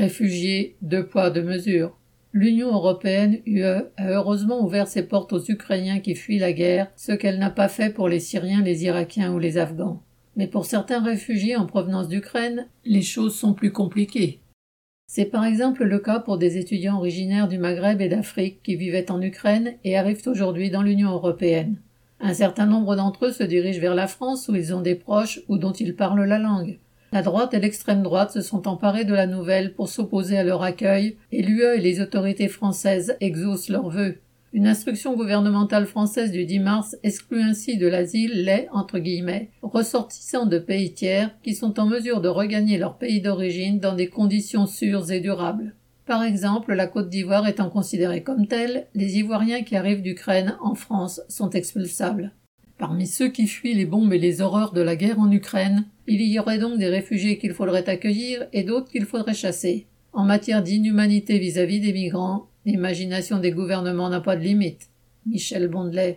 Réfugiés, deux poids, deux mesures. L'Union européenne, UE, a heureusement ouvert ses portes aux Ukrainiens qui fuient la guerre, ce qu'elle n'a pas fait pour les Syriens, les Irakiens ou les Afghans. Mais pour certains réfugiés en provenance d'Ukraine, les choses sont plus compliquées. C'est par exemple le cas pour des étudiants originaires du Maghreb et d'Afrique qui vivaient en Ukraine et arrivent aujourd'hui dans l'Union européenne. Un certain nombre d'entre eux se dirigent vers la France où ils ont des proches ou dont ils parlent la langue. La droite et l'extrême droite se sont emparés de la nouvelle pour s'opposer à leur accueil, et l'UE et les autorités françaises exaucent leurs vœux. Une instruction gouvernementale française du 10 mars exclut ainsi de l'asile les entre guillemets ressortissants de pays tiers qui sont en mesure de regagner leur pays d'origine dans des conditions sûres et durables. Par exemple, la Côte d'Ivoire étant considérée comme telle, les Ivoiriens qui arrivent d'Ukraine en France sont expulsables. Parmi ceux qui fuient les bombes et les horreurs de la guerre en Ukraine, il y aurait donc des réfugiés qu'il faudrait accueillir et d'autres qu'il faudrait chasser. En matière d'inhumanité vis-à-vis des migrants, l'imagination des gouvernements n'a pas de limite. Michel Bondelet.